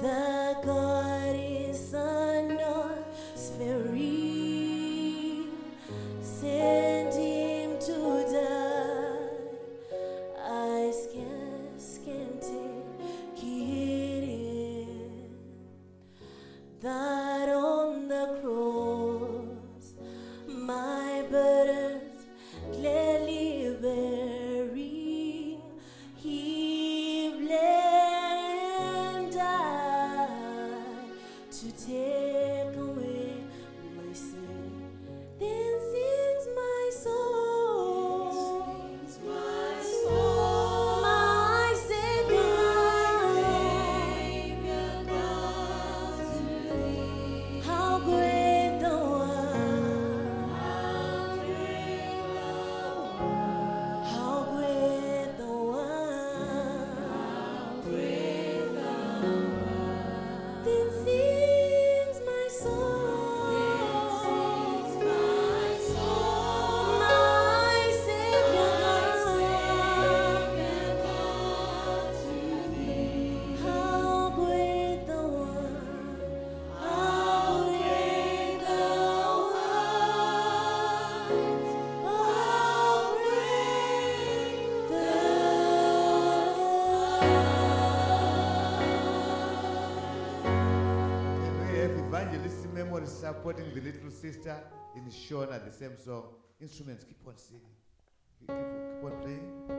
the gold. Memory supporting the little sister in Shona, the same song. Instruments, keep on singing. Keep, keep on playing.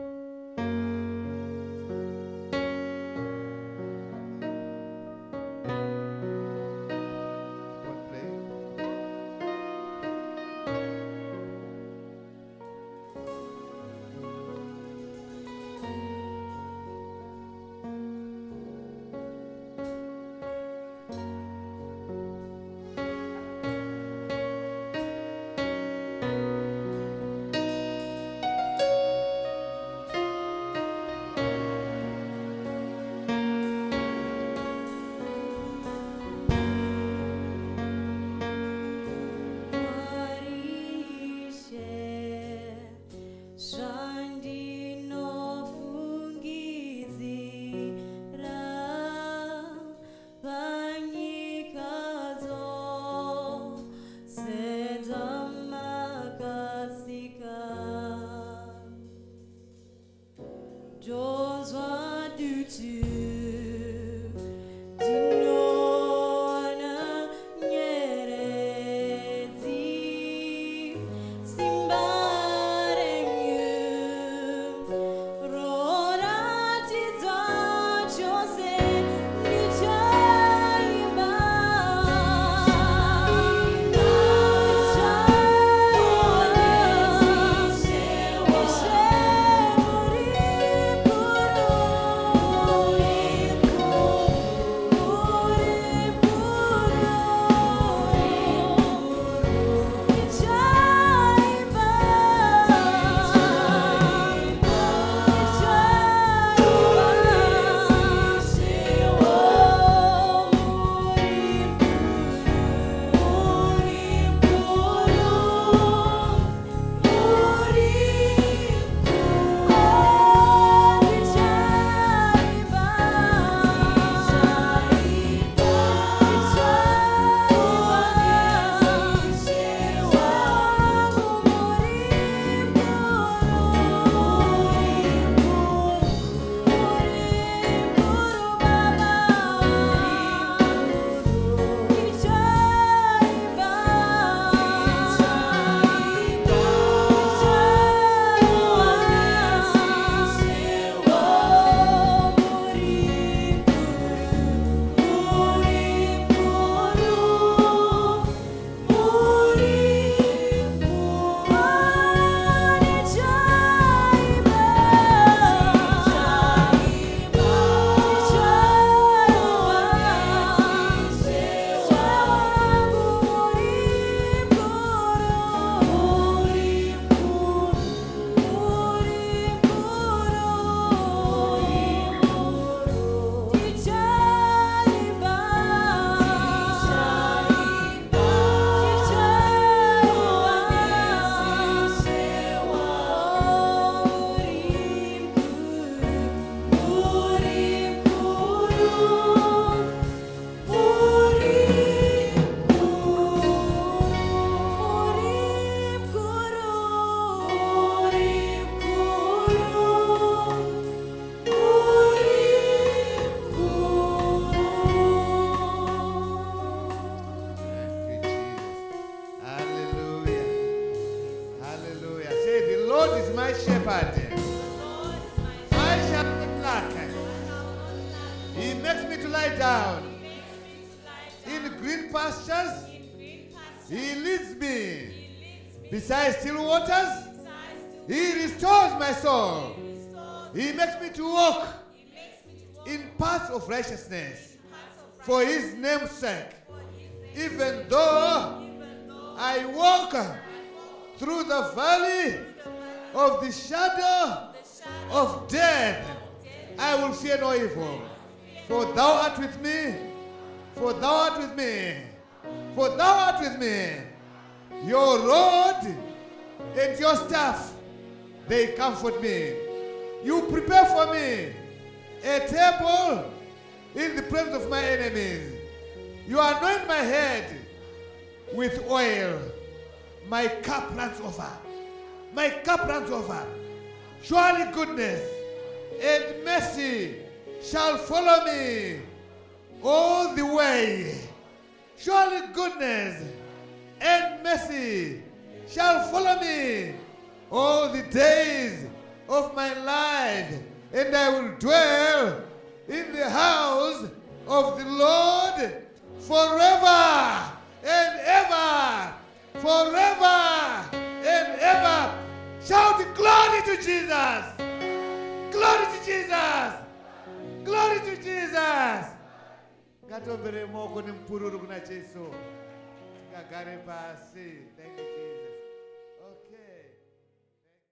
He leads me beside still waters. He restores my soul. He makes me to walk in paths of righteousness for his name's sake. Even though I walk through the valley of the shadow of death, I will fear no evil. For thou art with me, for thou art with me, for thou art with me. Your rod and your staff, they comfort me. You prepare for me a table in the presence of my enemies. You anoint my head with oil. My cup runs over. My cup runs over. Surely goodness and mercy shall follow me all the way. Surely goodness and mercy shall follow me all the days of my life, and I will dwell in the house of the Lord forever and ever, forever and ever. Shout glory to Jesus! Glory to Jesus! Glory to Jesus! Ngatombere moko nemupururu kuna jesu. Ngagare pasi. Thank you,